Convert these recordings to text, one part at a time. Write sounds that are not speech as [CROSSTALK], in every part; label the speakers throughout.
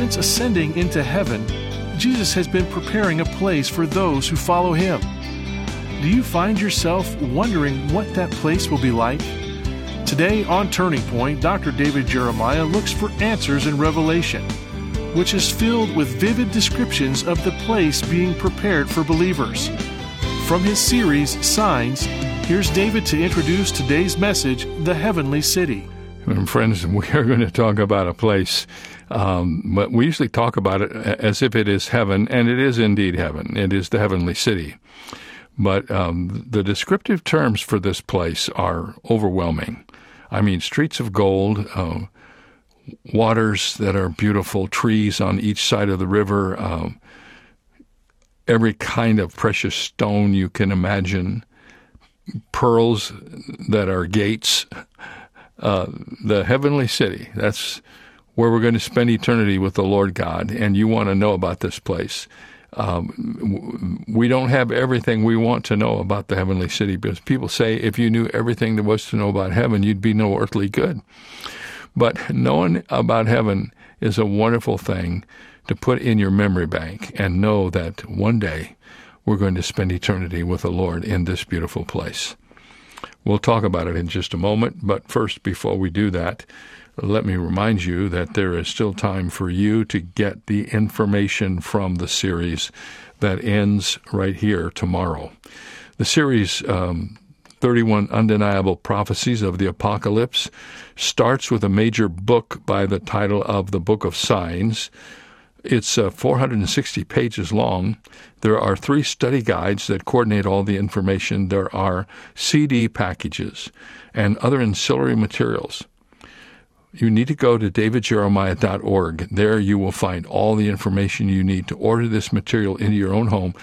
Speaker 1: Since ascending into heaven, Jesus has been preparing a place for those who follow him. Do you find yourself wondering what that place will be like? Today on Turning Point, Dr. David Jeremiah looks for answers in Revelation, which is filled with vivid descriptions of the place being prepared for believers. From his series, Signs, here's David to introduce today's message, The Heavenly City.
Speaker 2: And friends, we are going to talk about a place, um, but we usually talk about it as if it is heaven, and it is indeed heaven. It is the heavenly city. But um, the descriptive terms for this place are overwhelming. I mean, streets of gold, uh, waters that are beautiful, trees on each side of the river, um, every kind of precious stone you can imagine, pearls that are gates uh, the heavenly city. That's where we're going to spend eternity with the Lord God, and you want to know about this place. Um, we don't have everything we want to know about the heavenly city because people say if you knew everything there was to know about heaven, you'd be no earthly good. But knowing about heaven is a wonderful thing to put in your memory bank and know that one day we're going to spend eternity with the Lord in this beautiful place. We'll talk about it in just a moment, but first, before we do that, let me remind you that there is still time for you to get the information from the series that ends right here tomorrow. The series, um, 31 Undeniable Prophecies of the Apocalypse, starts with a major book by the title of the Book of Signs. It's uh, 460 pages long. There are three study guides that coordinate all the information. There are CD packages and other ancillary materials. You need to go to davidjeremiah.org. There you will find all the information you need to order this material into your own home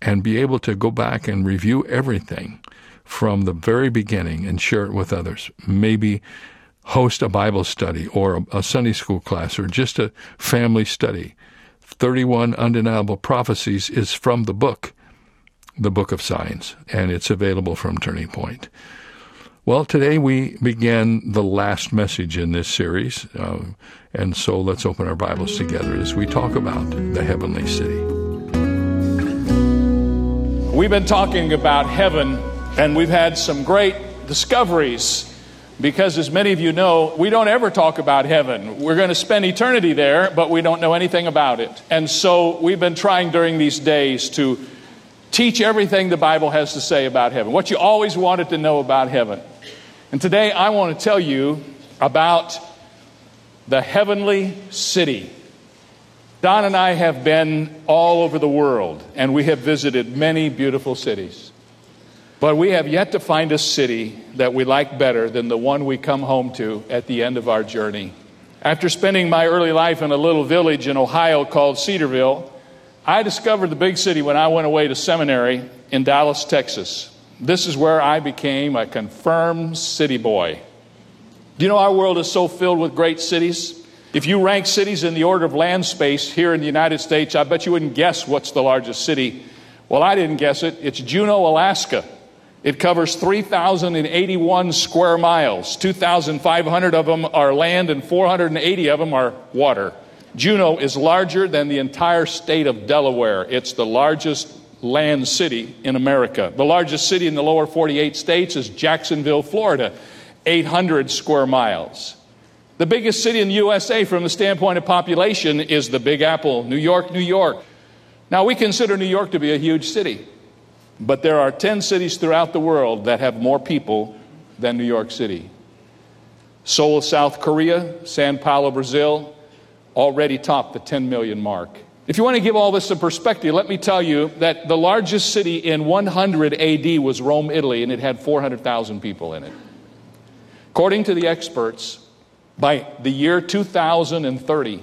Speaker 2: and be able to go back and review everything from the very beginning and share it with others. Maybe host a Bible study or a, Sunday school class or just a family study 31 Undeniable Prophecies is from the book, the Book of Signs, and it's available from Turning Point. Well, today we begin the last message in this series, uh, and so let's open our Bibles together as we talk about the heavenly city.
Speaker 3: We've been talking about heaven, and we've had some great discoveries because, as many of you know, we don't ever talk about heaven. We're going to spend eternity there, but we don't know anything about it. And so we've been trying during these days to teach everything the Bible has to say about heaven, what you always wanted to know about heaven. And today I want to tell you about the heavenly city. Don and I have been all over the world, and we have visited many beautiful cities. But we have yet to find a city that we like better than the one we come home to at the end of our journey. After spending my early life in a little village in Ohio called Cedarville, I discovered the big city when I went away to seminary in Dallas, Texas. This is where I became a confirmed city boy. Do you know our world is so filled with great cities? If you rank cities in the order of land space here in the United States, I bet you wouldn't guess what's the largest city. Well, I didn't guess it. It's Juneau, Alaska. It covers 3,081 square miles. 2,500 of them are land, and 480 of them are water. Juneau is larger than the entire state of Delaware. It's the largest land city in America. The largest city in the lower 48 states is Jacksonville, Florida, 800 square miles. The biggest city in the USA from the standpoint of population is the Big Apple, New York, New York. Now, we consider New York to be a huge city. But there are 10 cities throughout the world that have more people than New York City. Seoul, South Korea, Sao Paulo, Brazil, already topped the 10 million mark. If you want to give all this some perspective, let me tell you that the largest city in 100 AD was Rome, Italy, and it had 400,000 people in it. According to the experts, by the year 2030,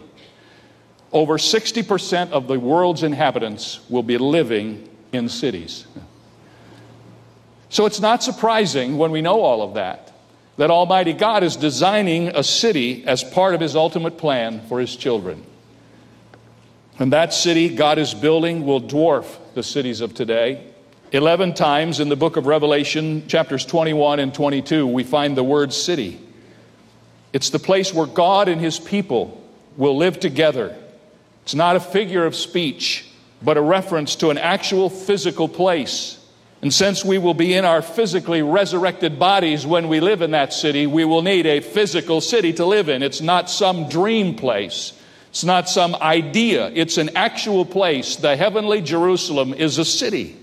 Speaker 3: over 60% of the world's inhabitants will be living in cities. So it's not surprising when we know all of that that Almighty God is designing a city as part of His ultimate plan for His children. And that city God is building will dwarf the cities of today. Eleven times in the book of Revelation, chapters 21 and 22, we find the word city. It's the place where God and His people will live together It's not a figure of speech, but a reference to an actual physical place. And since we will be in our physically resurrected bodies when we live in that city, we will need a physical city to live in. It's not some dream place. It's not some idea. It's an actual place. The heavenly Jerusalem is a city.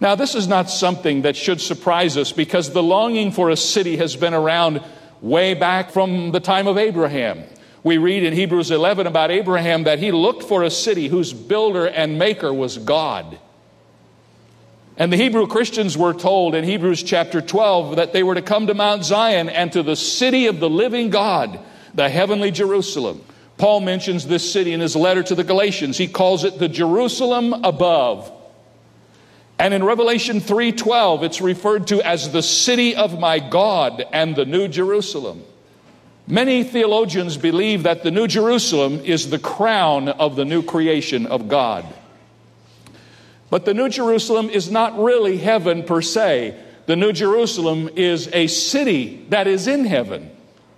Speaker 3: Now, this is not something that should surprise us because the longing for a city has been around way back from the time of Abraham. We read in Hebrews 11 about Abraham that he looked for a city whose builder and maker was God. And the Hebrew Christians were told in Hebrews chapter 12 that they were to come to Mount Zion and to the city of the living God, the heavenly Jerusalem. Paul mentions this city in his letter to the Galatians. He calls it the Jerusalem above. And in Revelation 3:12 it's referred to as the city of my God and the new Jerusalem. Many theologians believe that the new Jerusalem is the crown of the new creation of God. But the New Jerusalem is not really heaven per se. The New Jerusalem is a city that is in heaven.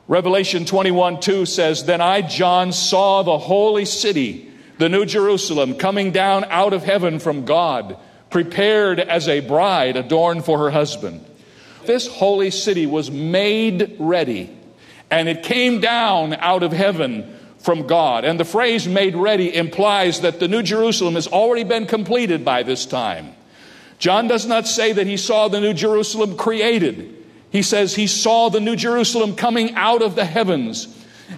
Speaker 3: Revelation 21 2 says, Then I, John, saw the holy city, the New Jerusalem, coming down out of heaven from God, prepared as a bride adorned for her husband. This holy city was made ready, and it came down out of heaven from God. And the phrase made ready implies that the New Jerusalem has already been completed by this time. John does not say that he saw the New Jerusalem created. He says he saw the New Jerusalem coming out of the heavens.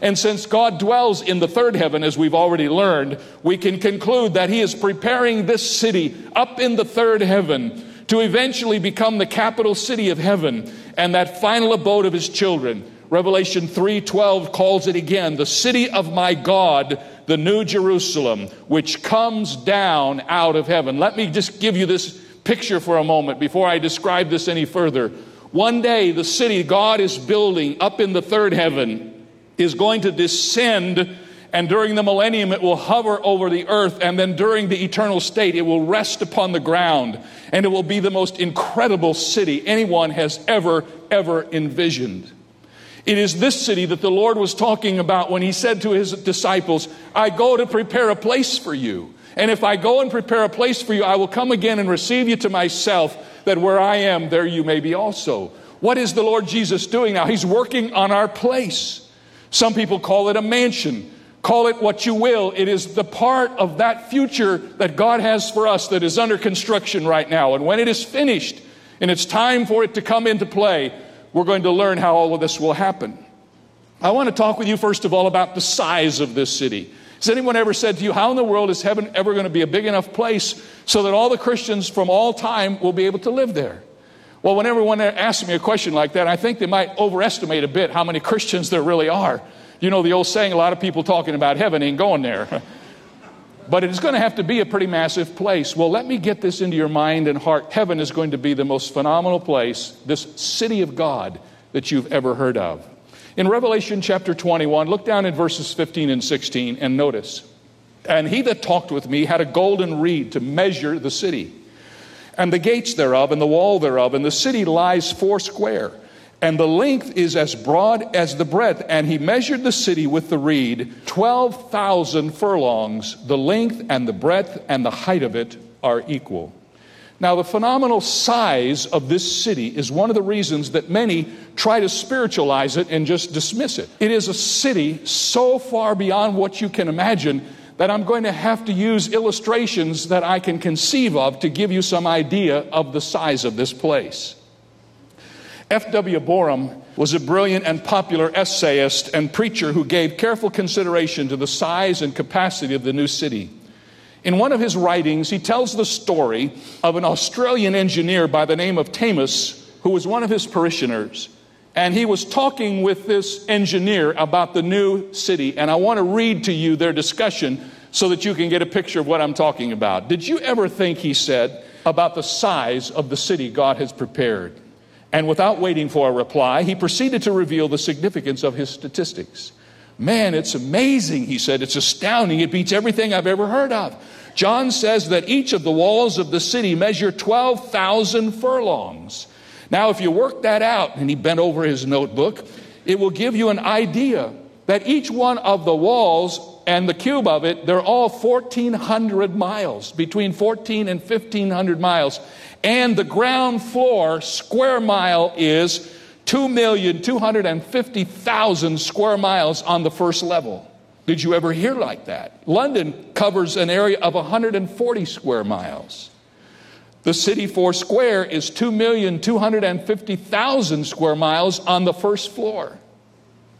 Speaker 3: And since God dwells in the third heaven, as we've already learned, we can conclude that he is preparing this city up in the third heaven to eventually become the capital city of heaven and that final abode of his children. Revelation 3:12 calls it again, the city of my God, the new Jerusalem, which comes down out of heaven. Let me just give you this picture for a moment before I describe this any further. One day the city God is building up in the third heaven is going to descend and during the millennium it will hover over the earth and then during the eternal state it will rest upon the ground and it will be the most incredible city anyone has ever ever envisioned it is this city that the Lord was talking about when he said to his disciples, I go to prepare a place for you. And if I go and prepare a place for you, I will come again and receive you to myself, that where I am, there you may be also. What is the Lord Jesus doing now? He's working on our place. Some people call it a mansion. Call it what you will. It is the part of that future that God has for us that is under construction right now. And when it is finished and it's time for it to come into play, we're going to learn how all of this will happen. I want to talk with you, first of all, about the size of this city. Has anyone ever said to you, How in the world is heaven ever going to be a big enough place so that all the Christians from all time will be able to live there? Well, whenever one asks me a question like that, I think they might overestimate a bit how many Christians there really are. You know the old saying, a lot of people talking about heaven ain't going there. [LAUGHS] but it is going to have to be a pretty massive place. Well, let me get this into your mind and heart. Heaven is going to be the most phenomenal place, this city of God that you've ever heard of. In Revelation chapter 21, look down in verses 15 and 16 and notice. And he that talked with me had a golden reed to measure the city, and the gates thereof, and the wall thereof, and the city lies four square and the length is as broad as the breadth. And he measured the city with the reed, 12,000 furlongs. The length and the breadth and the height of it are equal. Now, the phenomenal size of this city is one of the reasons that many try to spiritualize it and just dismiss it. It is a city so far beyond what you can imagine that I'm going to have to use illustrations that I can conceive of to give you some idea of the size of this place. F.W. Boreham was a brilliant and popular essayist and preacher who gave careful consideration to the size and capacity of the new city. In one of his writings, he tells the story of an Australian engineer by the name of Tamus, who was one of his parishioners. And he was talking with this engineer about the new city. And I want to read to you their discussion so that you can get a picture of what I'm talking about. Did you ever think, he said, about the size of the city God has prepared? And without waiting for a reply, he proceeded to reveal the significance of his statistics. Man, it's amazing, he said. It's astounding. It beats everything I've ever heard of. John says that each of the walls of the city measure 12,000 furlongs. Now, if you work that out, and he bent over his notebook, it will give you an idea that each one of the walls and the cube of it, they're all 1,400 miles, between 14 and 1,500 miles. And the ground floor square mile is 2,250,000 square miles on the first level. Did you ever hear like that? London covers an area of 140 square miles. The city four square is 2,250,000 square miles on the first floor.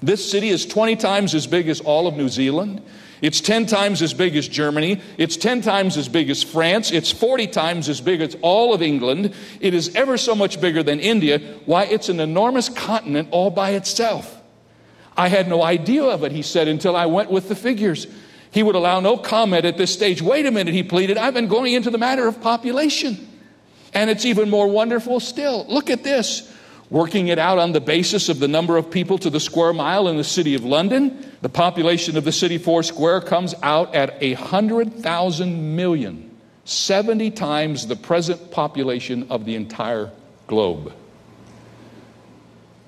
Speaker 3: This city is 20 times as big as all of New Zealand. It's 10 times as big as Germany. It's 10 times as big as France. It's 40 times as big as all of England. It is ever so much bigger than India. Why, it's an enormous continent all by itself. I had no idea of it, he said, until I went with the figures. He would allow no comment at this stage. Wait a minute, he pleaded. I've been going into the matter of population. And it's even more wonderful still. Look at this. Working it out on the basis of the number of people to the square mile in the city of London, the population of the city four square comes out at a hundred thousand million, 70 times the present population of the entire globe.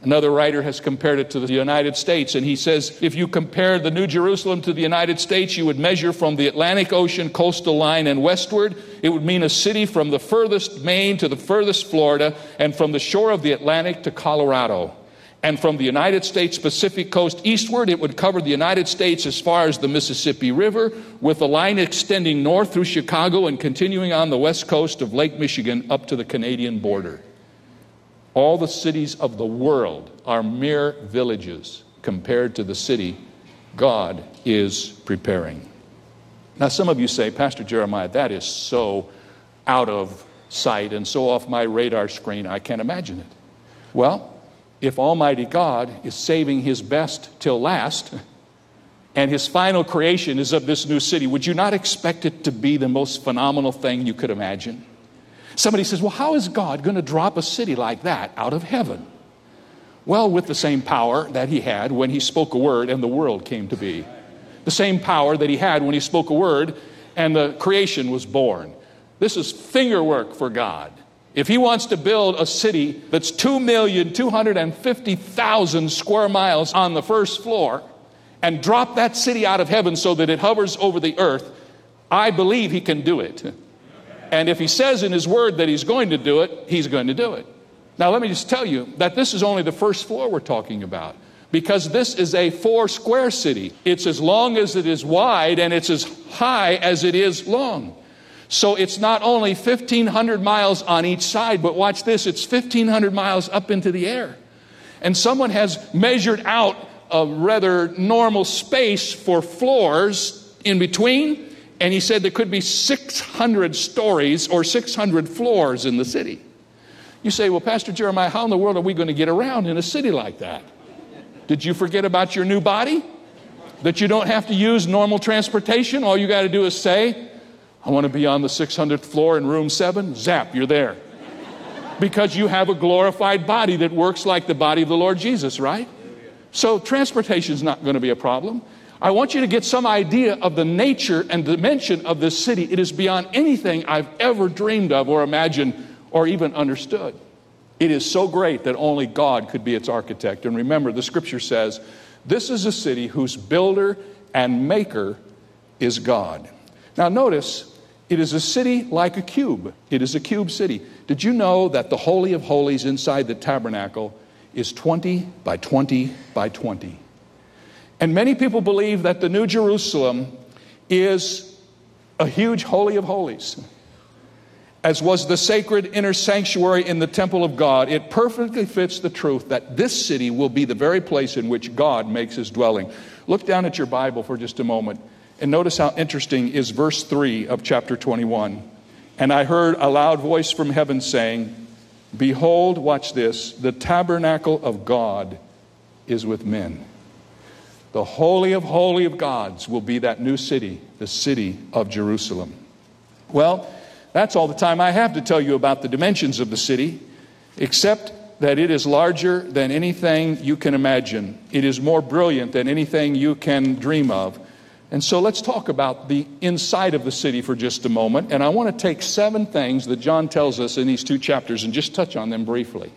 Speaker 3: Another writer has compared it to the United States, and he says if you compare the New Jerusalem to the United States, you would measure from the Atlantic Ocean coastal line and westward. It would mean a city from the furthest Maine to the furthest Florida, and from the shore of the Atlantic to Colorado. And from the United States Pacific coast eastward, it would cover the United States as far as the Mississippi River, with a line extending north through Chicago and continuing on the west coast of Lake Michigan up to the Canadian border. All the cities of the world are mere villages compared to the city God is preparing. Now, some of you say, Pastor Jeremiah, that is so out of sight and so off my radar screen, I can't imagine it. Well, if Almighty God is saving his best till last, and his final creation is of this new city, would you not expect it to be the most phenomenal thing you could imagine? Somebody says, Well, how is God going to drop a city like that out of heaven? Well, with the same power that he had when he spoke a word and the world came to be. The same power that he had when he spoke a word and the creation was born. This is finger work for God. If he wants to build a city that's 2,250,000 square miles on the first floor and drop that city out of heaven so that it hovers over the earth, I believe he can do it. And if he says in his word that he's going to do it, he's going to do it. Now, let me just tell you that this is only the first floor we're talking about because this is a four square city. It's as long as it is wide and it's as high as it is long. So it's not only 1,500 miles on each side, but watch this it's 1,500 miles up into the air. And someone has measured out a rather normal space for floors in between and he said there could be 600 stories or 600 floors in the city. You say, Well, Pastor Jeremiah, how in the world are we going to get around in a city like that? Did you forget about your new body? That you don't have to use normal transportation? All you got to do is say, I want to be on the 600th floor in room seven. Zap, you're there. Because you have a glorified body that works like the body of the Lord Jesus, right? So transportation is not going to be a problem. I want you to get some idea of the nature and dimension of this city. It is beyond anything I've ever dreamed of or imagined or even understood. It is so great that only God could be its architect. And remember, the scripture says, This is a city whose builder and maker is God. Now, notice, it is a city like a cube. It is a cube city. Did you know that the Holy of Holies inside the tabernacle is 20 by 20 by 20? And many people believe that the New Jerusalem is a huge Holy of Holies. As was the sacred inner sanctuary in the temple of God, it perfectly fits the truth that this city will be the very place in which God makes his dwelling. Look down at your Bible for just a moment and notice how interesting is verse 3 of chapter 21. And I heard a loud voice from heaven saying, Behold, watch this, the tabernacle of God is with men. The Holy of Holy of Gods will be that new city, the city of Jerusalem. Well, that's all the time I have to tell you about the dimensions of the city, except that it is larger than anything you can imagine. It is more brilliant than anything you can dream of. And so let's talk about the inside of the city for just a moment. And I want to take seven things that John tells us in these two chapters and just touch on them briefly.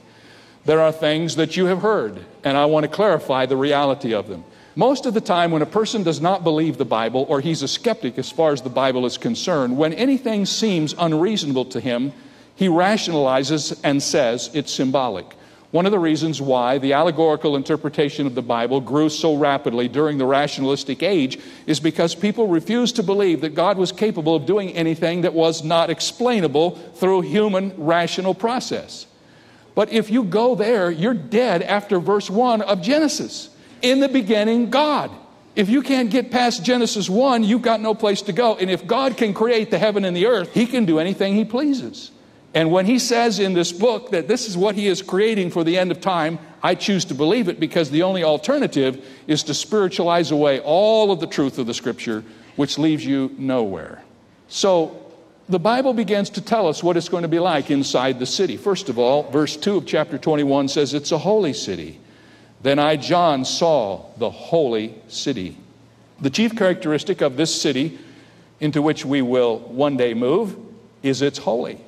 Speaker 3: There are things that you have heard, and I want to clarify the reality of them. Most of the time, when a person does not believe the Bible, or he's a skeptic as far as the Bible is concerned, when anything seems unreasonable to him, he rationalizes and says it's symbolic. One of the reasons why the allegorical interpretation of the Bible grew so rapidly during the rationalistic age is because people refused to believe that God was capable of doing anything that was not explainable through human rational process. But if you go there, you're dead after verse 1 of Genesis in the beginning, God. If you can't get past Genesis 1, you've got no place to go. And if God can create the heaven and the earth, He can do anything He pleases. And when He says in this book that this is what He is creating for the end of time, I choose to believe it because the only alternative is to spiritualize away all of the truth of the Scripture, which leaves you nowhere. So, the Bible begins to tell us what it's going to be like inside the city. First of all, verse 2 of chapter 21 says it's a holy city. Then I, John, saw the holy city. The chief characteristic of this city into which we will one day move is it's holy.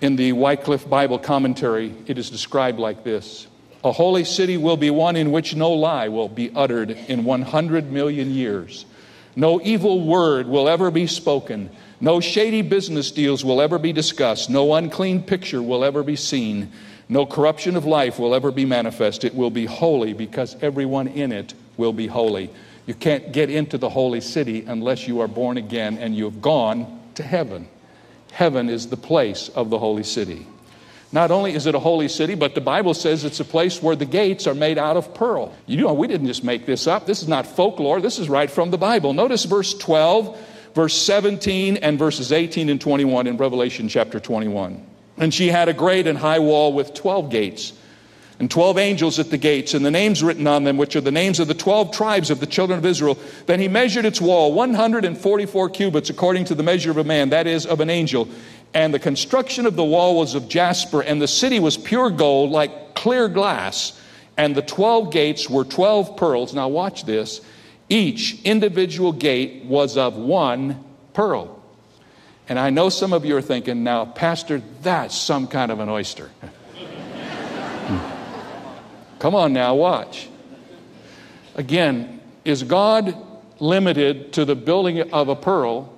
Speaker 3: In the Wycliffe Bible commentary, it is described like this A holy city will be one in which no lie will be uttered in 100 million years. No evil word will ever be spoken. No shady business deals will ever be discussed. No unclean picture will ever be seen. No corruption of life will ever be manifest. It will be holy because everyone in it will be holy. You can't get into the holy city unless you are born again and you have gone to heaven. Heaven is the place of the holy city. Not only is it a holy city, but the Bible says it's a place where the gates are made out of pearl. You know, we didn't just make this up. This is not folklore. This is right from the Bible. Notice verse 12, verse 17, and verses 18 and 21 in Revelation chapter 21. And she had a great and high wall with 12 gates, and 12 angels at the gates, and the names written on them, which are the names of the 12 tribes of the children of Israel. Then he measured its wall 144 cubits, according to the measure of a man, that is, of an angel. And the construction of the wall was of jasper, and the city was pure gold, like clear glass. And the 12 gates were 12 pearls. Now, watch this. Each individual gate was of one pearl. And I know some of you are thinking, now, Pastor, that's some kind of an oyster. [LAUGHS] Come on now, watch. Again, is God limited to the building of a pearl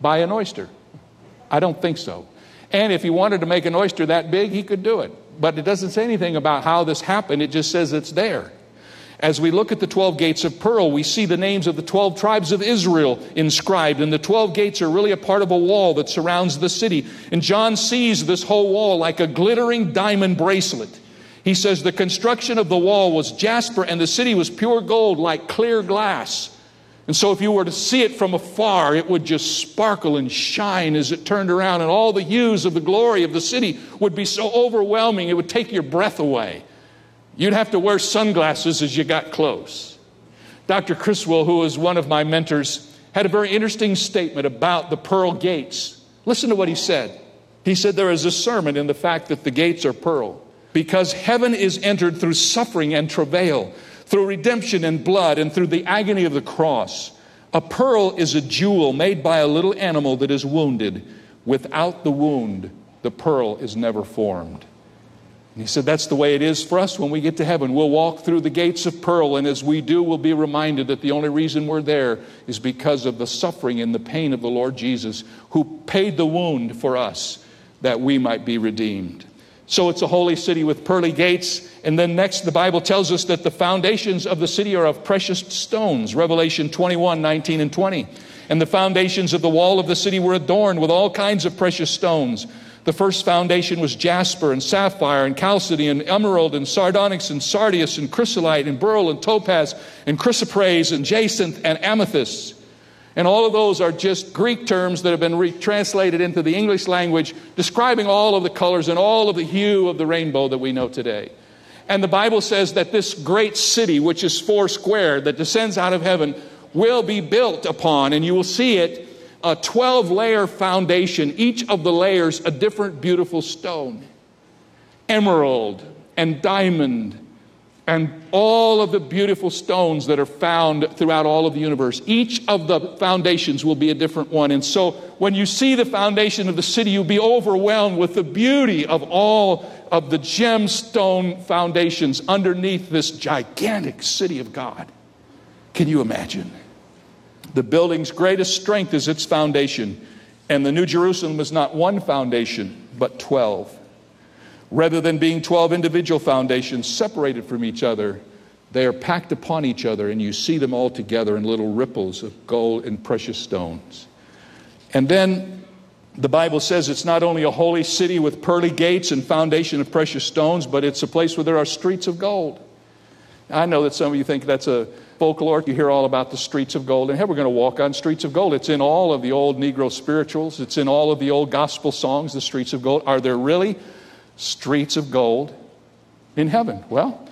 Speaker 3: by an oyster? I don't think so. And if he wanted to make an oyster that big, he could do it. But it doesn't say anything about how this happened, it just says it's there. As we look at the 12 gates of pearl, we see the names of the 12 tribes of Israel inscribed, and the 12 gates are really a part of a wall that surrounds the city. And John sees this whole wall like a glittering diamond bracelet. He says the construction of the wall was jasper, and the city was pure gold like clear glass. And so, if you were to see it from afar, it would just sparkle and shine as it turned around, and all the hues of the glory of the city would be so overwhelming, it would take your breath away. You'd have to wear sunglasses as you got close. Dr. Criswell, who was one of my mentors, had a very interesting statement about the pearl gates. Listen to what he said. He said there is a sermon in the fact that the gates are pearl because heaven is entered through suffering and travail, through redemption and blood, and through the agony of the cross. A pearl is a jewel made by a little animal that is wounded. Without the wound, the pearl is never formed. And he said, That's the way it is for us when we get to heaven. We'll walk through the gates of pearl, and as we do, we'll be reminded that the only reason we're there is because of the suffering and the pain of the Lord Jesus, who paid the wound for us that we might be redeemed. So it's a holy city with pearly gates. And then next, the Bible tells us that the foundations of the city are of precious stones. Revelation 21 19 and 20. And the foundations of the wall of the city were adorned with all kinds of precious stones. The first foundation was jasper and sapphire and chalcedony and emerald and sardonyx and sardius and chrysolite and beryl and topaz and chrysoprase and jacinth and amethyst. And all of those are just Greek terms that have been retranslated into the English language, describing all of the colors and all of the hue of the rainbow that we know today. And the Bible says that this great city, which is four square, that descends out of heaven, will be built upon, and you will see it a 12 layer foundation, each of the layers a different beautiful stone emerald and diamond and all of the beautiful stones that are found throughout all of the universe. Each of the foundations will be a different one. And so when you see the foundation of the city, you'll be overwhelmed with the beauty of all of the gemstone foundations underneath this gigantic city of God. Can you imagine? The building's greatest strength is its foundation, and the New Jerusalem is not one foundation, but 12. Rather than being 12 individual foundations separated from each other, they are packed upon each other, and you see them all together in little ripples of gold and precious stones. And then the Bible says it's not only a holy city with pearly gates and foundation of precious stones, but it's a place where there are streets of gold. I know that some of you think that's a folklore. You hear all about the streets of gold. And hey, we're going to walk on streets of gold. It's in all of the old Negro spirituals, it's in all of the old gospel songs, the streets of gold. Are there really streets of gold in heaven? Well,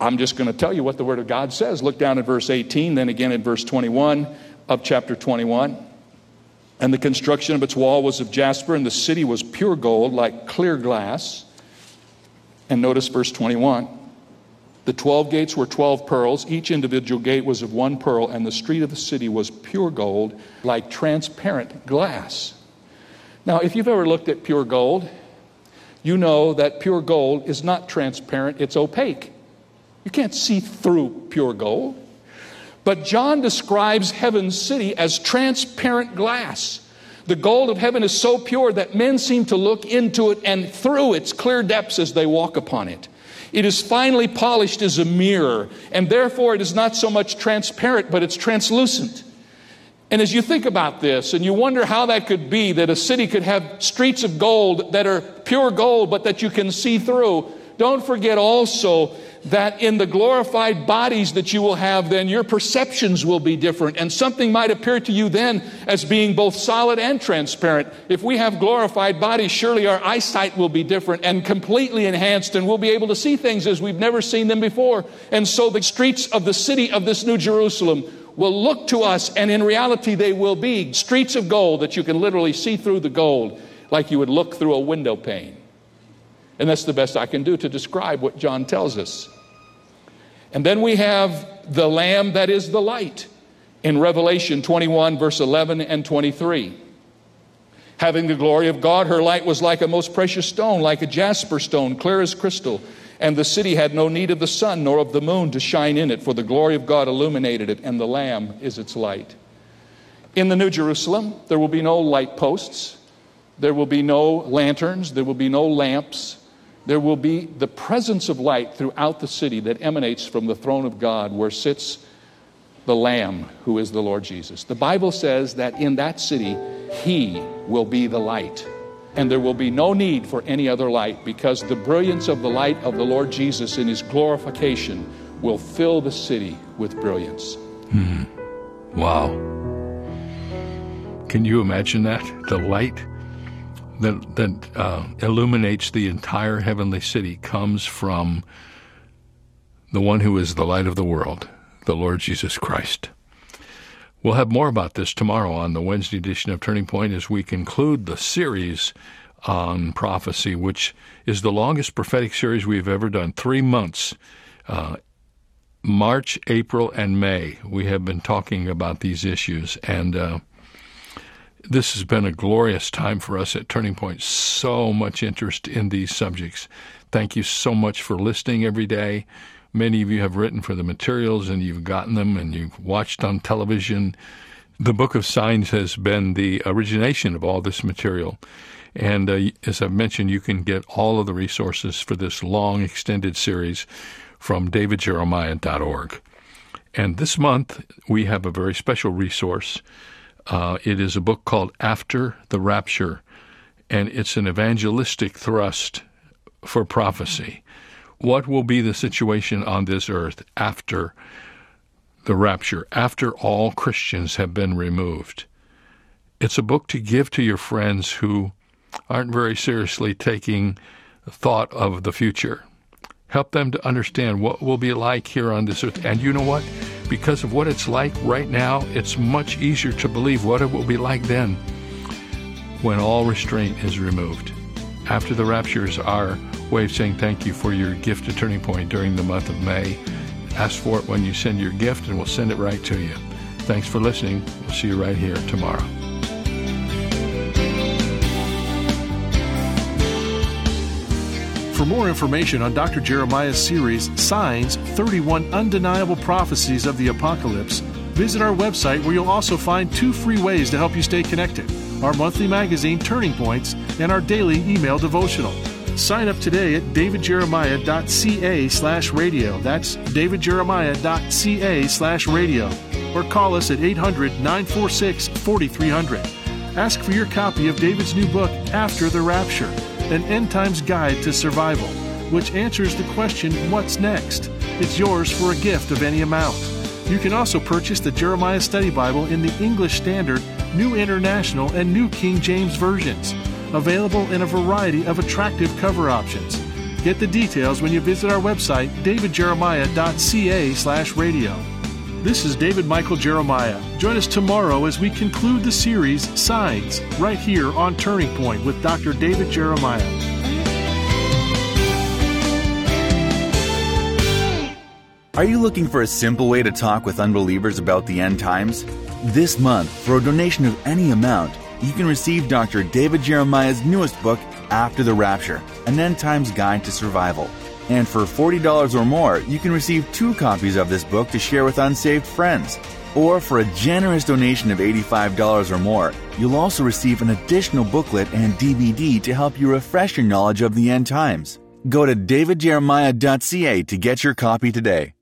Speaker 3: I'm just going to tell you what the Word of God says. Look down at verse 18, then again at verse 21 of chapter 21. And the construction of its wall was of jasper, and the city was pure gold, like clear glass. And notice verse 21. The 12 gates were 12 pearls. Each individual gate was of one pearl, and the street of the city was pure gold, like transparent glass. Now, if you've ever looked at pure gold, you know that pure gold is not transparent, it's opaque. You can't see through pure gold. But John describes heaven's city as transparent glass. The gold of heaven is so pure that men seem to look into it and through its clear depths as they walk upon it. It is finely polished as a mirror, and therefore it is not so much transparent, but it's translucent. And as you think about this and you wonder how that could be that a city could have streets of gold that are pure gold but that you can see through, don't forget also that in the glorified bodies that you will have, then your perceptions will be different. And something might appear to you then as being both solid and transparent. If we have glorified bodies, surely our eyesight will be different and completely enhanced, and we'll be able to see things as we've never seen them before. And so the streets of the city of this New Jerusalem will look to us, and in reality, they will be streets of gold that you can literally see through the gold like you would look through a window pane. And that's the best I can do to describe what John tells us. And then we have the Lamb that is the light in Revelation 21, verse 11 and 23. Having the glory of God, her light was like a most precious stone, like a jasper stone, clear as crystal. And the city had no need of the sun nor of the moon to shine in it, for the glory of God illuminated it, and the Lamb is its light. In the New Jerusalem, there will be no light posts, there will be no lanterns, there will be no lamps, there will be the presence of light throughout the city that emanates from the throne of God where sits the Lamb who is the Lord Jesus. The Bible says that in that city, He will be the light. And there will be no need for any other light because the brilliance of the light of the Lord Jesus in His glorification will fill the city with brilliance.
Speaker 2: Hmm. Wow. Can you imagine that? The light that, that uh, illuminates the entire heavenly city comes from the one who is the light of the world, the Lord Jesus Christ. We'll have more about this tomorrow on the Wednesday edition of Turning Point as we conclude the series on prophecy, which is the longest prophetic series we've ever done. Three months. Uh, March, April, and May, we have been talking about these issues. And uh, this has been a glorious time for us at Turning Point. So much interest in these subjects. Thank you so much for listening every day. Many of you have written for the materials and you've gotten them and you've watched on television. The Book of Signs has been the origination of all this material. And uh, as I've mentioned, you can get all of the resources for this long extended series from davidjeremiah.org. And this month, we have a very special resource uh, it is a book called After the Rapture, and it's an evangelistic thrust for prophecy. What will be the situation on this earth after the rapture, after all Christians have been removed? It's a book to give to your friends who aren't very seriously taking thought of the future. Help them to understand what will be like here on this earth. And you know what? because of what it's like right now, it's much easier to believe what it will be like then when all restraint is removed. After the rapture is our way of saying thank you for your gift to Turning Point during the month of May. Ask for it when you send your gift, and we'll send it right to you. Thanks for listening. We'll see you right here tomorrow.
Speaker 1: For more information on Dr. Jeremiah's series, Signs, 31 undeniable prophecies of the apocalypse, visit our website where you'll also find two free ways to help you stay connected our monthly magazine, Turning Points, and our daily email devotional. Sign up today at davidjeremiah.ca slash radio. That's davidjeremiah.ca slash radio. Or call us at 800 946 4300. Ask for your copy of David's new book, After the Rapture, an end times guide to survival, which answers the question, What's next? It's yours for a gift of any amount. You can also purchase the Jeremiah Study Bible in the English Standard, New International, and New King James versions available in a variety of attractive cover options. Get the details when you visit our website, davidjeremiah.ca slash radio. This is David Michael Jeremiah. Join us tomorrow as we conclude the series Signs, right here on Turning Point with Dr. David Jeremiah.
Speaker 4: Are you looking for a simple way to talk with unbelievers about the end times? This month, for a donation of any amount, you can receive Dr. David Jeremiah's newest book, After the Rapture An End Times Guide to Survival. And for $40 or more, you can receive two copies of this book to share with unsaved friends. Or for a generous donation of $85 or more, you'll also receive an additional booklet and DVD to help you refresh your knowledge of the end times. Go to davidjeremiah.ca to get your copy today.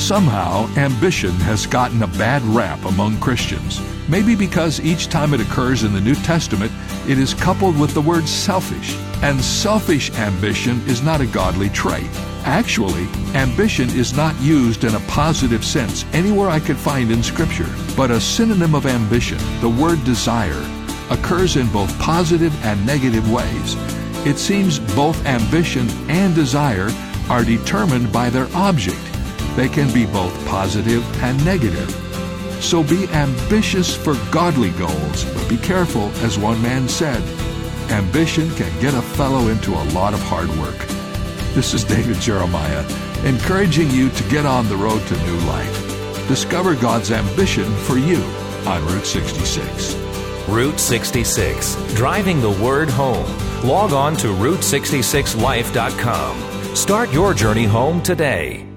Speaker 3: Somehow, ambition has gotten a bad rap among Christians. Maybe because each time it occurs in the New Testament, it is coupled with the word selfish. And selfish ambition is not a godly trait. Actually, ambition is not used in a positive sense anywhere I could find in Scripture. But a synonym of ambition, the word desire, occurs in both positive and negative ways. It seems both ambition and desire are determined by their object they can be both positive and negative. So be ambitious for godly goals, but be careful, as one man said, ambition can get a fellow into a lot of hard work. This is David Jeremiah, encouraging you to get on the road to new life. Discover God's ambition for you on Route 66.
Speaker 5: Route 66, driving the word home. Log on to Route66Life.com. Start your journey home today.